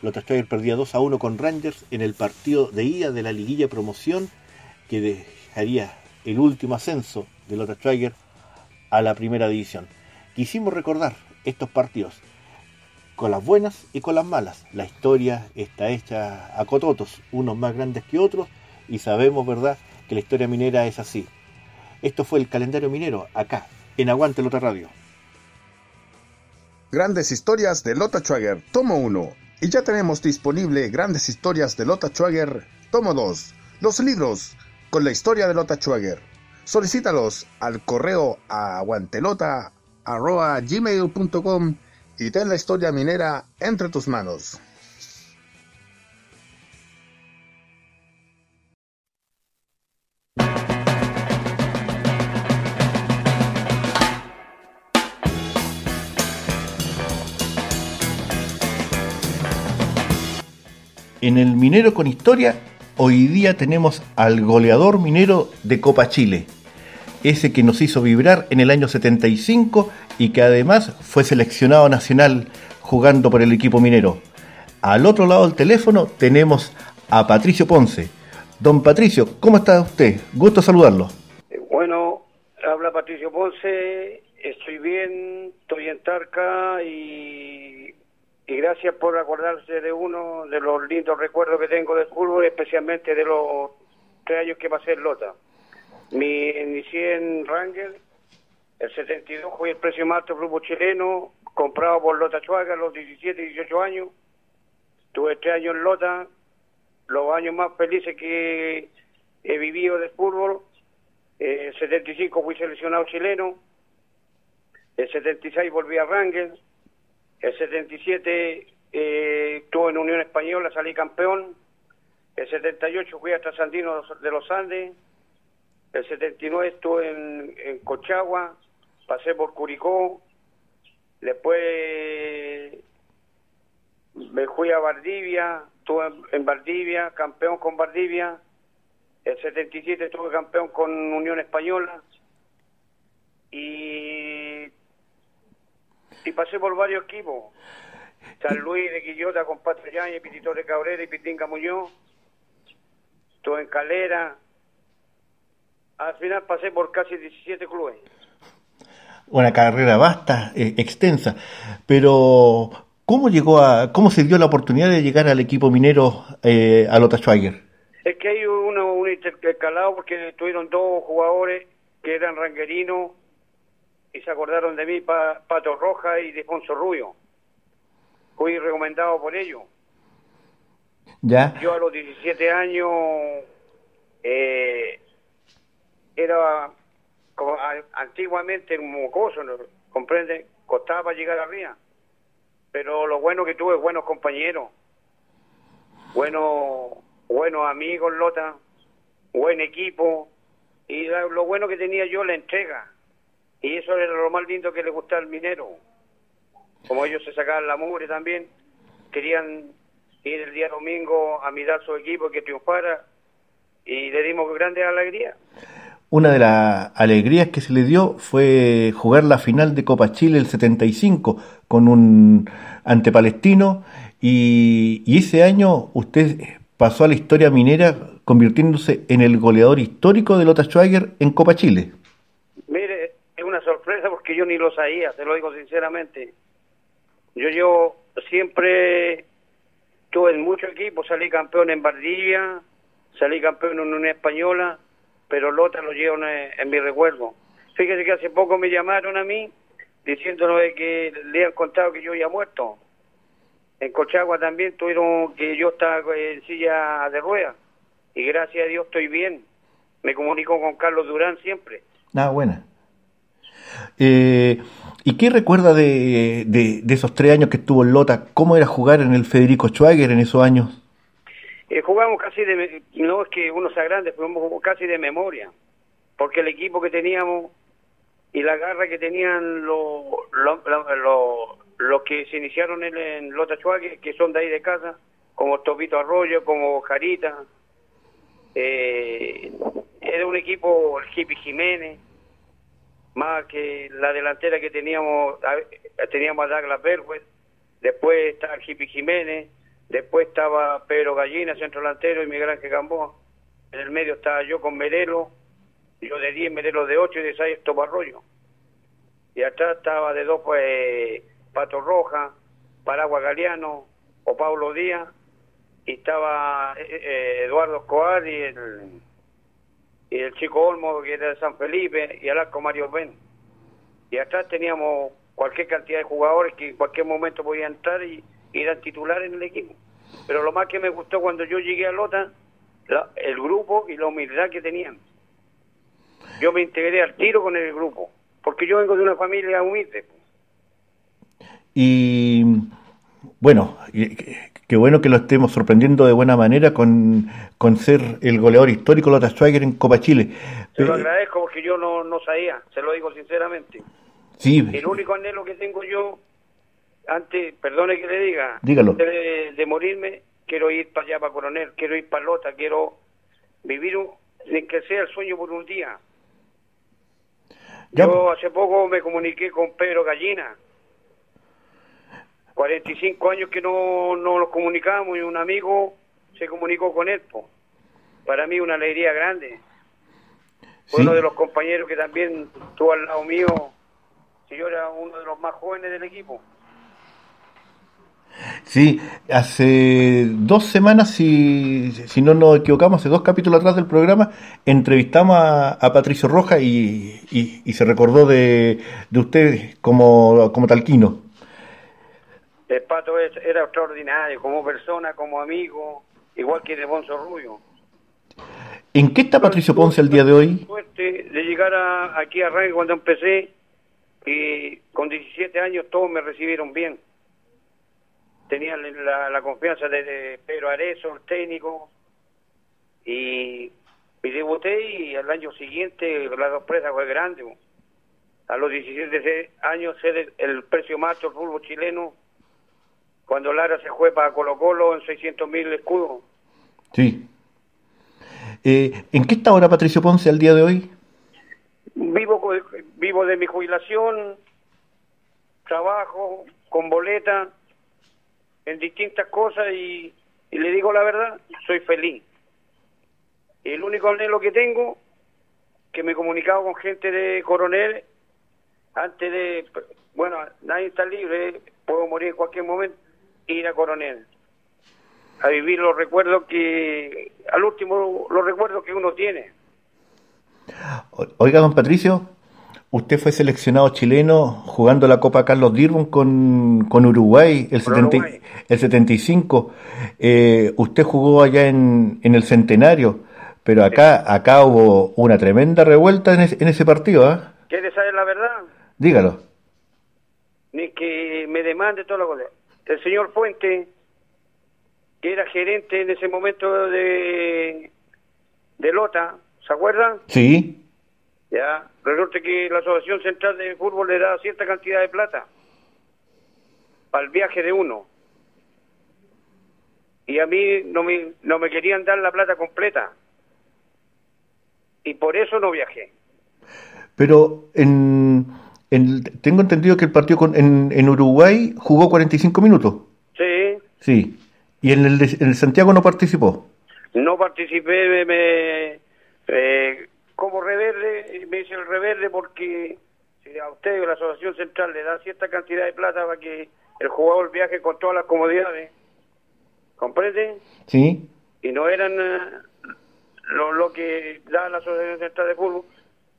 C: Schwager perdía 2 a 1 con Rangers en el partido de ida de la liguilla promoción que dejaría el último ascenso de Schwager a la primera división. Quisimos recordar estos partidos con las buenas y con las malas. La historia está hecha a cototos, unos más grandes que otros, y sabemos, ¿verdad?, que la historia minera es así. Esto fue el calendario minero, acá, en Aguante Lota Radio.
B: Grandes historias de Lota Schwager, tomo 1. Y ya tenemos disponible Grandes historias de Lota Schwager, tomo 2. Los libros con la historia de Lota Schwager. Solicítalos al correo aguantelota.gmail.com y ten la historia minera entre tus manos.
C: En el Minero con Historia, hoy día tenemos al goleador minero de Copa Chile, ese que nos hizo vibrar en el año 75 y que además fue seleccionado nacional jugando por el equipo minero. Al otro lado del teléfono tenemos a Patricio Ponce. Don Patricio, ¿cómo está usted? Gusto saludarlo.
G: Bueno, habla Patricio Ponce, estoy bien, estoy en Tarca y y gracias por acordarse de uno de los lindos recuerdos que tengo del fútbol, especialmente de los tres años que pasé en Lota. Me inicié en Rangel, el 72 fui el precio más alto grupo chileno, comprado por Lota Chuaga a los 17, 18 años. Tuve tres años en Lota, los años más felices que he vivido del fútbol. el 75 fui seleccionado chileno, el 76 volví a Rangel, el 77 eh, estuve en Unión Española, salí campeón. El 78 fui hasta Sandino de los Andes. El 79 estuve en, en Cochagua, pasé por Curicó. Después me fui a Valdivia, estuve en Valdivia, campeón con Valdivia. El 77 estuve campeón con Unión Española. Y y pasé por varios equipos. San Luis de Quillota con Patro Yañez, Cabrera y Pitinga Muñoz. Estuve en Calera. Al final pasé por casi 17 clubes.
C: Una carrera vasta, eh, extensa. Pero, ¿cómo llegó a, cómo se dio la oportunidad de llegar al equipo minero eh, a Lota Schwager?
G: Es que hay uno, un intercalado porque tuvieron dos jugadores que eran ranguerinos y se acordaron de mí Pato Roja y Defonso Rubio. Fui recomendado por ellos.
C: ¿Ya?
G: Yo a los 17 años eh, era como antiguamente mocoso, ¿no? ¿comprende? Costaba llegar arriba. Pero lo bueno que tuve, buenos compañeros, buenos, buenos amigos, Lota, buen equipo, y lo bueno que tenía yo, la entrega y eso era lo más lindo que le gustaba al minero. Como ellos se sacaban la mugre también, querían ir el día domingo a mirar su equipo que triunfara y le dimos grande alegría.
C: Una de las alegrías que se le dio fue jugar la final de Copa Chile el 75 con un antepalestino y, y ese año usted pasó a la historia minera convirtiéndose en el goleador histórico de Lota Schwager en Copa Chile
G: sorpresa porque yo ni lo sabía, te lo digo sinceramente. Yo, yo siempre estuve en muchos equipos, salí campeón en Valdivia, salí campeón en una española, pero Lota lo llevo en, mi recuerdo. Fíjese que hace poco me llamaron a mí diciéndome que le han contado que yo ya muerto. En Cochagua también tuvieron que yo estaba en silla de ruedas y gracias a Dios estoy bien. Me comunico con Carlos Durán siempre.
C: Ah, buena. Eh, ¿Y qué recuerda de, de, esos tres años que estuvo en Lota? ¿Cómo era jugar en el Federico Schwager en esos años?
G: Eh, jugamos casi de, no es que uno sea grande, jugamos casi de memoria, porque el equipo que teníamos y la garra que tenían los, los, que se iniciaron en, Lota Schwager, que son de ahí de casa, como Topito Arroyo, como Jarita. Eh, era un equipo, el Hippie Jiménez, más que la delantera que teníamos, teníamos a Douglas Berwell, después estaba el Hippie Jiménez, después estaba Pedro Gallina, centro delantero, y Miguel Ángel Gamboa. En el medio estaba yo con Merelo, yo de 10, Merelo de 8 y de 6 Topo Arroyo. Y atrás estaba de dos, pues, Pato Roja, Paragua Galeano o Pablo Díaz, y estaba eh, eh, Eduardo Escobar y el, y el chico Olmo, que era de San Felipe, y el arco Mario Ben. Y atrás teníamos cualquier cantidad de jugadores que en cualquier momento podían entrar y, y eran titulares en el equipo. Pero lo más que me gustó cuando yo llegué a Lota, el grupo y la humildad que tenían. Yo me integré al tiro con el grupo, porque yo vengo de una familia humilde.
C: Y bueno, qué bueno que lo estemos sorprendiendo de buena manera con, con ser el goleador histórico Lota Schwager en Copa Chile.
G: Se lo agradezco porque yo no, no sabía, se lo digo sinceramente.
C: Sí.
G: El único anhelo que tengo yo, antes, perdone que le diga,
C: Dígalo.
G: antes de, morirme, quiero ir para allá, para Coronel, quiero ir para Lota, quiero vivir, un, que sea el sueño por un día. Yo hace poco me comuniqué con Pedro Gallina. 45 años que no, no nos comunicamos y un amigo se comunicó con él. Para mí una alegría grande. Uno de los compañeros que también estuvo al lado mío, si yo era uno de los más jóvenes del equipo.
C: Sí, hace dos semanas, si, si no nos equivocamos, hace dos capítulos atrás del programa, entrevistamos a, Patricio Roja y, y, se recordó de, de usted como, como talquino.
G: El Pato era extraordinario, como persona, como amigo, igual que de Bonzo Rubio.
C: ¿En qué está Patricio Ponce el día de hoy?
G: Suerte de llegar aquí a cuando empecé y con 17 años todos me recibieron bien tenía la, confianza de, Pedro Arezo, el técnico, y, y, debuté y al año siguiente la sorpresa fue grande. A los 17 años ser el, precio más alto del fútbol chileno, cuando Lara se fue para Colo Colo en 600 mil escudos.
C: Sí. Eh, ¿En qué está ahora Patricio Ponce al día de hoy?
G: Vivo, vivo de mi jubilación, trabajo con boleta en distintas cosas y, le digo la verdad, soy feliz. El único anhelo que tengo, que me he comunicado con gente de Coronel, antes de, bueno, nadie está libre, puedo morir en cualquier momento, ir a Coronel, a vivir los recuerdos que, al último, los recuerdos que uno tiene.
C: Oiga, don Patricio, Usted fue seleccionado chileno jugando la Copa Carlos Dirbon con, con Uruguay el, el 75. Eh, usted jugó allá en, en, el Centenario, pero acá acá hubo una tremenda revuelta en, en ese partido. ¿eh?
G: ¿Quiere saber la verdad?
C: Dígalo.
G: Ni que me demande todo lo que... El señor Fuente, que era gerente en ese momento de, de Lota, ¿se acuerdan?
C: Sí.
G: Ya, resulta que la Asociación Central de Fútbol le da cierta cantidad de plata para el viaje de uno. Y a mí no me, no me querían dar la plata completa. Y por eso no viajé.
C: Pero en, tengo entendido que el partido con, en, en, Uruguay jugó 45 minutos.
G: Sí.
C: Sí. ¿Y en el, en el Santiago no participó?
G: No participé, me, eh, como reverde, me dice el reverde porque si a usted o la Asociación Central le da cierta cantidad de plata para que el jugador viaje con todas las comodidades, ¿comprende?
C: Sí.
G: Y no eran eh, lo, que da la Asociación Central de Fútbol.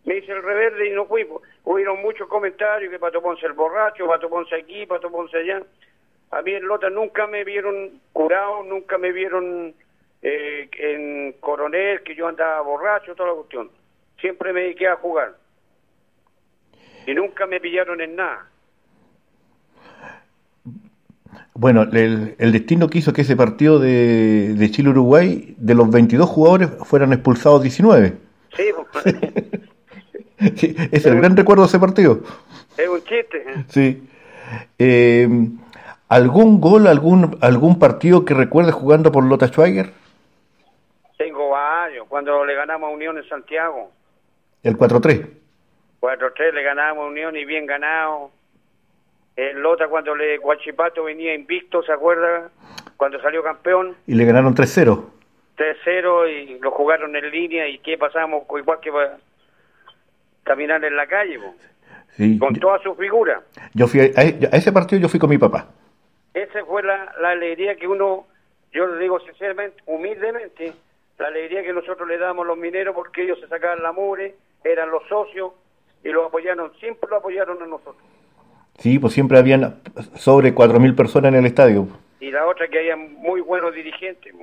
G: Me dice el reverde y no fui. Hubieron muchos comentarios que Pato Ponce el borracho, Pato Ponce aquí, Pato Ponce allá. A mí en Lota nunca me vieron curado, nunca me vieron eh, en coronel, que yo andaba borracho, toda la cuestión siempre me dediqué a jugar. Y nunca me pillaron en nada.
C: Bueno, el, destino quiso que ese partido de, Chile-Uruguay, de los 22 jugadores, fueran expulsados 19.
G: Sí, pues. [laughs]
C: es el gran recuerdo de ese partido.
G: Es un chiste.
C: Sí. Eh, ¿Algún gol, algún, algún partido que recuerdes jugando por Lota Schwager?
G: Tengo varios. Cuando le ganamos a Unión en Santiago.
C: El 4-3.
G: 4-3 le ganamos a Unión y bien ganado. El Lota cuando le Guachipato venía invicto, ¿se acuerda? Cuando salió campeón.
C: Y le ganaron 3-0.
G: 3-0 y lo jugaron en línea y ¿qué pasamos? Igual que va caminar en la calle, po.
C: Sí.
G: con toda su figura.
C: Yo fui a, a ese partido yo fui con mi papá.
G: Esa fue la, la alegría que uno, yo le digo sinceramente, humildemente, la alegría que nosotros le damos a los mineros porque ellos se sacaban la mure, eran los socios y los apoyaron, siempre lo apoyaron a nosotros.
C: Sí, pues siempre habían sobre 4.000 personas en el estadio.
G: Y la otra que había muy buenos dirigentes,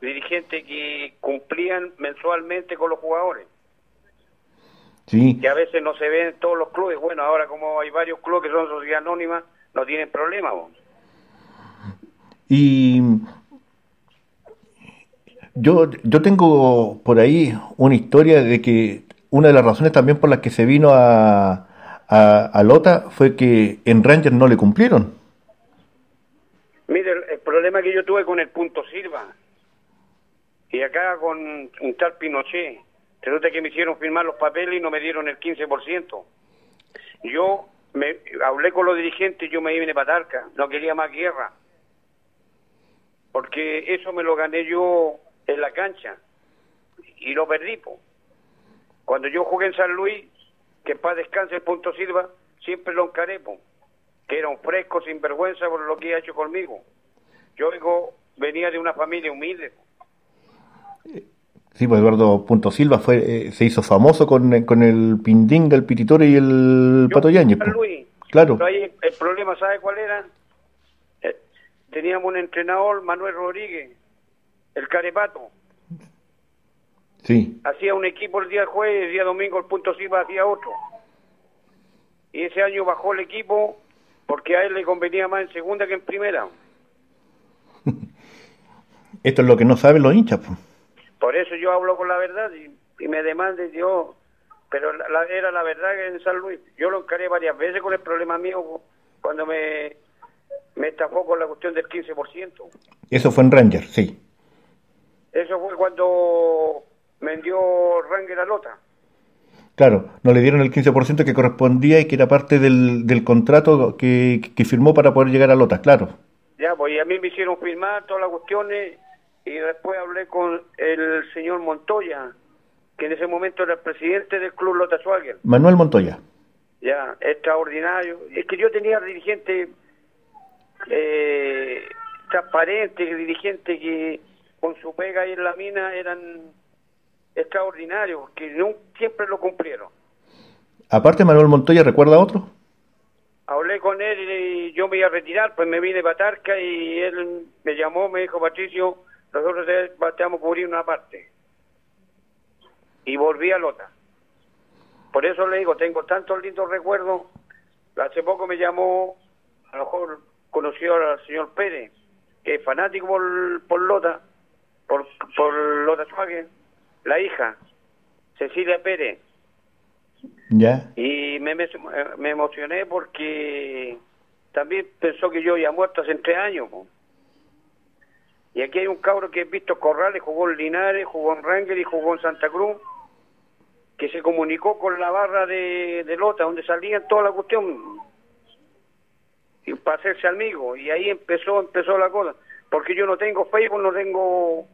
G: dirigentes que cumplían mensualmente con los jugadores,
C: Sí,
G: que a veces no se ven en todos los clubes. Bueno, ahora como hay varios clubes que son sociedad anónima, no tienen problema.
C: y yo, yo tengo por ahí una historia de que una de las razones también por las que se vino a, a, Lota fue que en Rangers no le cumplieron.
G: Mire, el, problema que yo tuve con el punto Silva y acá con un tal Pinochet, resulta que me hicieron firmar los papeles y no me dieron el 15%. Yo me hablé con los dirigentes y yo me vine para Talca, no quería más guerra. Porque eso me lo gané yo en la cancha y lo perdí. po. Cuando yo jugué en San Luis, que para descanse el punto Silva, siempre lo encaré, po, que era un fresco sin vergüenza por lo que ha hecho conmigo. Yo vengo, venía de una familia humilde.
C: Sí, pues Eduardo Punto Silva fue, eh, se hizo famoso con, con el Pindinga, el Pititore y el
G: Yo
C: Pato Yáñez, pues.
G: Luis,
C: Claro,
G: pero ahí el problema, ¿sabe cuál era? Eh, teníamos un entrenador, Manuel Rodríguez, el Carepato.
C: Sí.
G: Hacía un equipo el día jueves, el día domingo el punto Silva hacía otro. Y ese año bajó el equipo porque a él le convenía más en segunda que en primera. [laughs]
C: Esto es lo que no saben los hinchas, pues.
G: Por eso yo hablo con la verdad y, y me demande yo, pero la, la- era la verdad que en San Luis. Yo lo encaré varias veces con el problema mío cuando me, me estafó con la cuestión del 15%.
C: Eso fue en Rangers, sí.
G: Eso fue cuando vendió Ranger a Lota.
C: Claro, no le dieron el 15% que correspondía y que era parte del, del contrato que, que firmó para poder llegar a Lota, claro.
G: Ya, pues y a mí me hicieron firmar todas las cuestiones y después hablé con el señor Montoya, que en ese momento era el presidente del club Lota Schwager.
C: Manuel Montoya.
G: Ya, extraordinario. Es que yo tenía dirigente eh, transparente, dirigente que con su pega ahí en la mina eran extraordinarios, que no, siempre lo cumplieron.
C: Aparte, Manuel Montoya, ¿recuerda otro?
G: Hablé con él y yo me iba a retirar, pues me vine para Tarca y él me llamó, me dijo, Patricio, nosotros te vamos a cubrir una parte. Y volví a Lota. Por eso le digo, tengo tantos lindos recuerdos. Hace poco me llamó, a lo mejor conoció al señor Pérez, que es fanático por, por Lota, por, por Lota Schwager, la hija, Cecilia Pérez.
C: Ya.
G: Y me, me, emocioné porque también pensó que yo había muerto hace tres años. po. Y aquí hay un cabro que he visto Corrales, jugó en Linares, jugó en Ranger y jugó en Santa Cruz, que se comunicó con la barra de, de Lota, donde salían toda la cuestión, y para hacerse amigo. Y ahí empezó, empezó la cosa. Porque yo no tengo Facebook, no tengo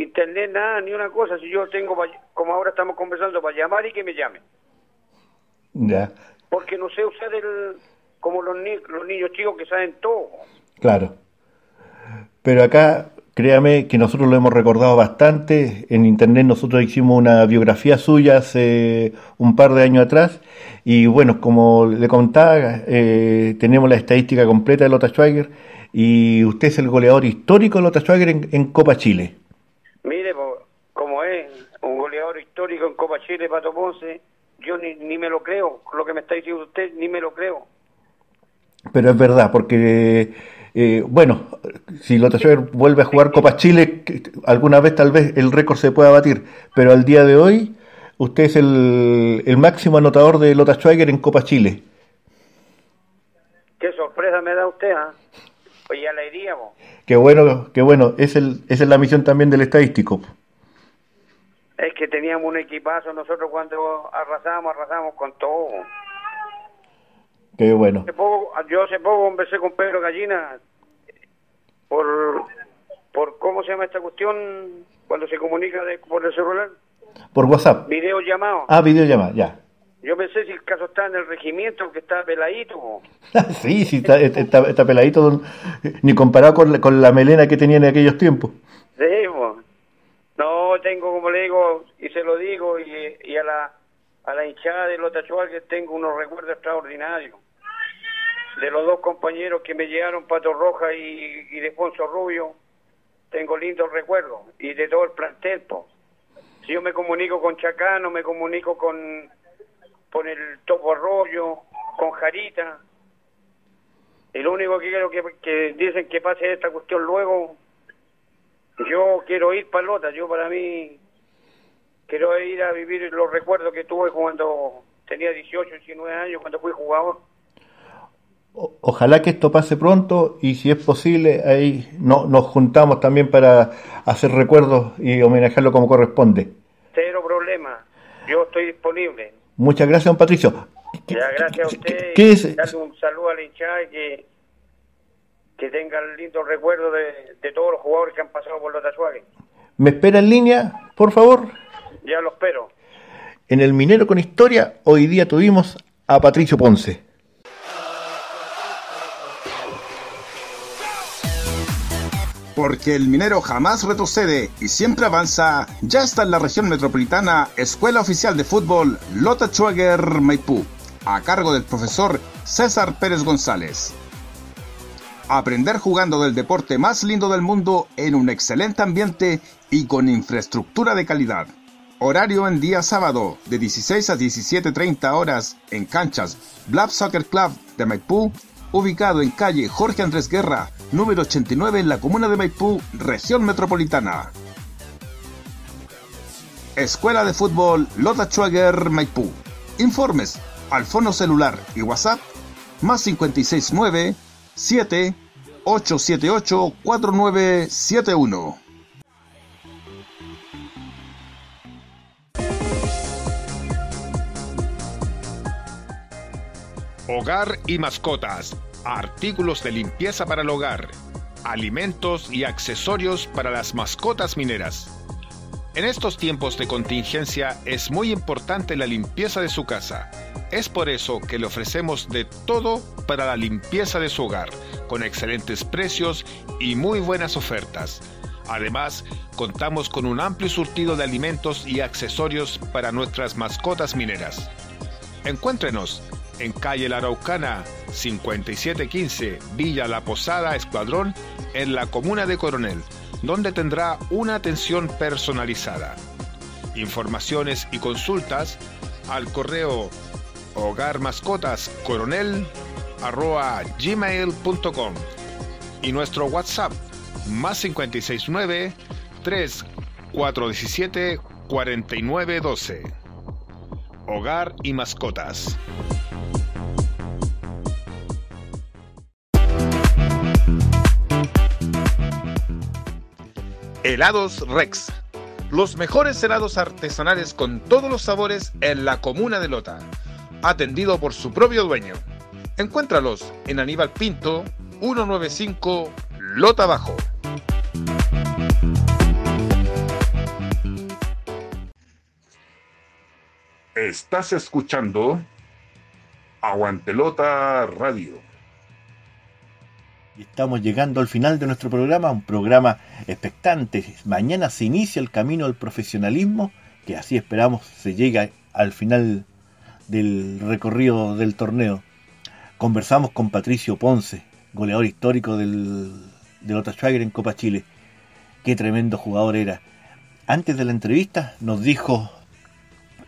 G: internet, nada, ni una cosa. Si yo tengo, como ahora estamos conversando, para llamar y que me llamen
C: Ya.
G: porque no sé usar el como los, ni- los niños chicos que saben todo.
C: Claro. Pero acá, créame que nosotros lo hemos recordado bastante. En internet nosotros hicimos una biografía suya hace un par de años atrás. Y bueno, como le contaba, eh, tenemos la estadística completa de Lota Schwager. Y usted es el goleador histórico de Lota Schwager en, en Copa Chile.
G: Mire, po, como es un goleador histórico en Copa Chile, Pato Ponce, yo ni, ni me lo creo, lo que me está diciendo usted, ni me lo creo.
C: Pero es verdad, porque, eh, bueno, si Lota Schwager vuelve a jugar Copa Chile, alguna vez tal vez el récord se pueda batir, pero al día de hoy usted es el, el máximo anotador de Lota Schwager en Copa Chile.
G: Qué sorpresa me da usted, ¿ah? pues ya la iríamos.
C: Qué bueno, qué bueno. Es el, esa es la misión también del estadístico.
G: Es que teníamos un equipazo nosotros cuando arrasamos, arrasamos con todo.
C: Qué bueno.
G: Hace poco- yo hace poco conversé con Pedro Gallina por, por cómo se llama esta cuestión cuando se comunica de- por el celular,
C: Por WhatsApp.
G: videollamado.
C: Ah, videollamada, ya.
G: Yo pensé si el caso está en el regimiento, que está peladito. [laughs]
C: sí, sí, está, está- está peladito, don- ni comparado con la, con la melena que tenía en aquellos tiempos.
G: Sí, po. No, tengo, como le digo, y se lo digo, y, a la a la hinchada de los que tengo unos recuerdos extraordinarios. De los dos compañeros que me llegaron, Pato Roja y, y Defonso Rubio, tengo lindos recuerdos. Y de todo el plantel. Si yo me comunico con Chacano, me comunico con, con el Topo Arroyo, con Jarita. Lo único que quiero que, que dicen que pase esta cuestión luego, yo quiero ir para Lota, yo para mí quiero ir a vivir los recuerdos que tuve cuando tenía 18, 19 años, cuando fui jugador.
C: O- Ojalá que esto pase pronto y si es posible, ahí no, nos juntamos también para hacer recuerdos y homenajearlo como corresponde.
G: Cero problema, yo estoy disponible.
C: Muchas gracias, don Patricio. ¿Qué-
G: Ya, gracias a usted.
C: qué es?
G: Darle un saludo a la hinchada y que, que tengan lindos recuerdos de, de todos los jugadores que han pasado por Lota Suárez.
C: ¿Me espera en línea, por favor?
G: Ya lo espero.
C: En el Minero con Historia, hoy día tuvimos a Patricio Ponce.
B: Porque el minero jamás retrocede y siempre avanza, ya está en la región metropolitana Escuela Oficial de Fútbol Lota Schwager Maipú, a cargo del profesor César Pérez González. Aprender jugando del deporte más lindo del mundo en un excelente ambiente y con infraestructura de calidad. Horario en día sábado de 16 a 17.30 horas en canchas Blab Soccer Club de Maipú, ubicado en calle Jorge Andrés Guerra, número 89 en la comuna de Maipú, región metropolitana. Escuela de Fútbol Lota Schwager Maipú. Informes al fono celular y WhatsApp más 569 7 878 4971.
D: Hogar y mascotas, artículos de limpieza para el hogar, alimentos y accesorios para las mascotas mineras. En estos tiempos de contingencia es muy importante la limpieza de su casa. Es por eso que le ofrecemos de todo para la limpieza de su hogar, con excelentes precios y muy buenas ofertas. Además, contamos con un amplio surtido de alimentos y accesorios para nuestras mascotas mineras. Encuéntrenos en calle La Araucana 5715 Villa La Posada Escuadrón en la comuna de Coronel, donde tendrá una atención personalizada. Informaciones y consultas al correo hogarmascotascoronel@gmail.com y nuestro WhatsApp más 569 3417 4912. Hogar y mascotas. Helados Rex. Los mejores helados artesanales con todos los sabores en la comuna de Lota. Atendido por su propio dueño. Encuéntralos en Aníbal Pinto, 195 Lota Bajo.
H: Estás escuchando Aguantelota Radio.
C: Y estamos llegando al final de nuestro programa, un programa expectante. Mañana se inicia el camino al profesionalismo, que así esperamos se llegue al final del recorrido del torneo. Conversamos con Patricio Ponce, goleador histórico del, del Schwager en Copa Chile. Qué tremendo jugador era. Antes de la entrevista nos dijo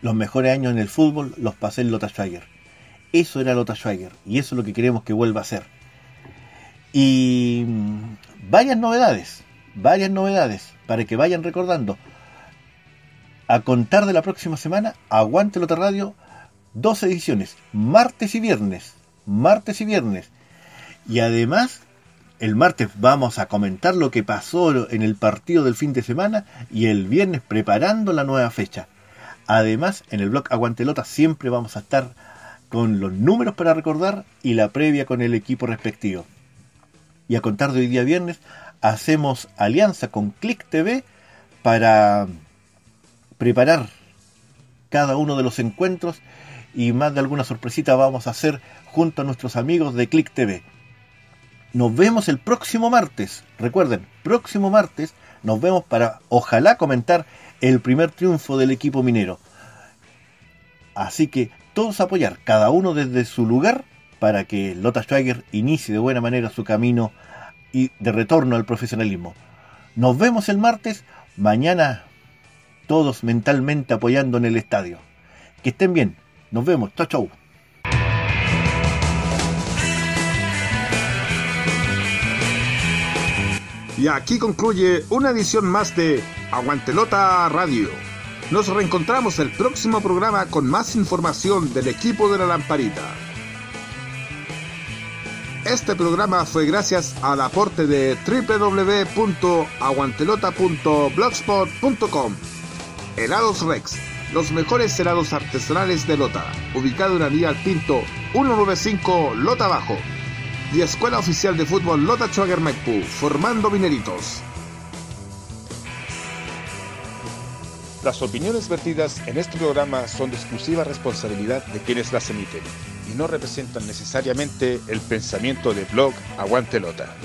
C: los mejores años en el fútbol los pasé en Lota Schwager. Eso era Lota Schwager y eso es lo que queremos que vuelva a ser. Y mm, varias novedades, varias novedades para que vayan recordando. A contar de la próxima semana, Aguante Lota Radio, dos ediciones, martes y viernes, martes y viernes. Y además El martes vamos a comentar lo que pasó en el partido del fin de semana y el viernes preparando la nueva fecha. Además, en el blog Aguantelota siempre vamos a estar con los números para recordar y la previa con el equipo respectivo. Y a contar de hoy día viernes, hacemos alianza con Click TV para preparar cada uno de los encuentros y más de alguna sorpresita vamos a hacer junto a nuestros amigos de Click TV. Nos vemos el próximo martes. Recuerden, próximo martes nos vemos para ojalá comentar el primer triunfo del equipo minero. Así que todos apoyar, cada uno desde su lugar, para que Lota Schwager inicie de buena manera su camino y de retorno al profesionalismo. Nos vemos el martes, mañana todos mentalmente apoyando en el estadio. Que estén bien, nos vemos, chau chau.
B: Y aquí concluye una edición más de Aguantelota Radio. Nos reencontramos el próximo programa con más información del equipo de la lamparita. Este programa fue gracias al aporte de www.aguantelota.blogspot.com. Helados Rex, los mejores helados artesanales de Lota, ubicado en Avenida Pinto 195 Lota Bajo. Y Escuela Oficial de Fútbol Lota Schwager Maipú, formando mineritos.
D: Las opiniones vertidas en este programa son de exclusiva responsabilidad de quienes las emiten y no representan necesariamente el pensamiento de blog Aguante Lota.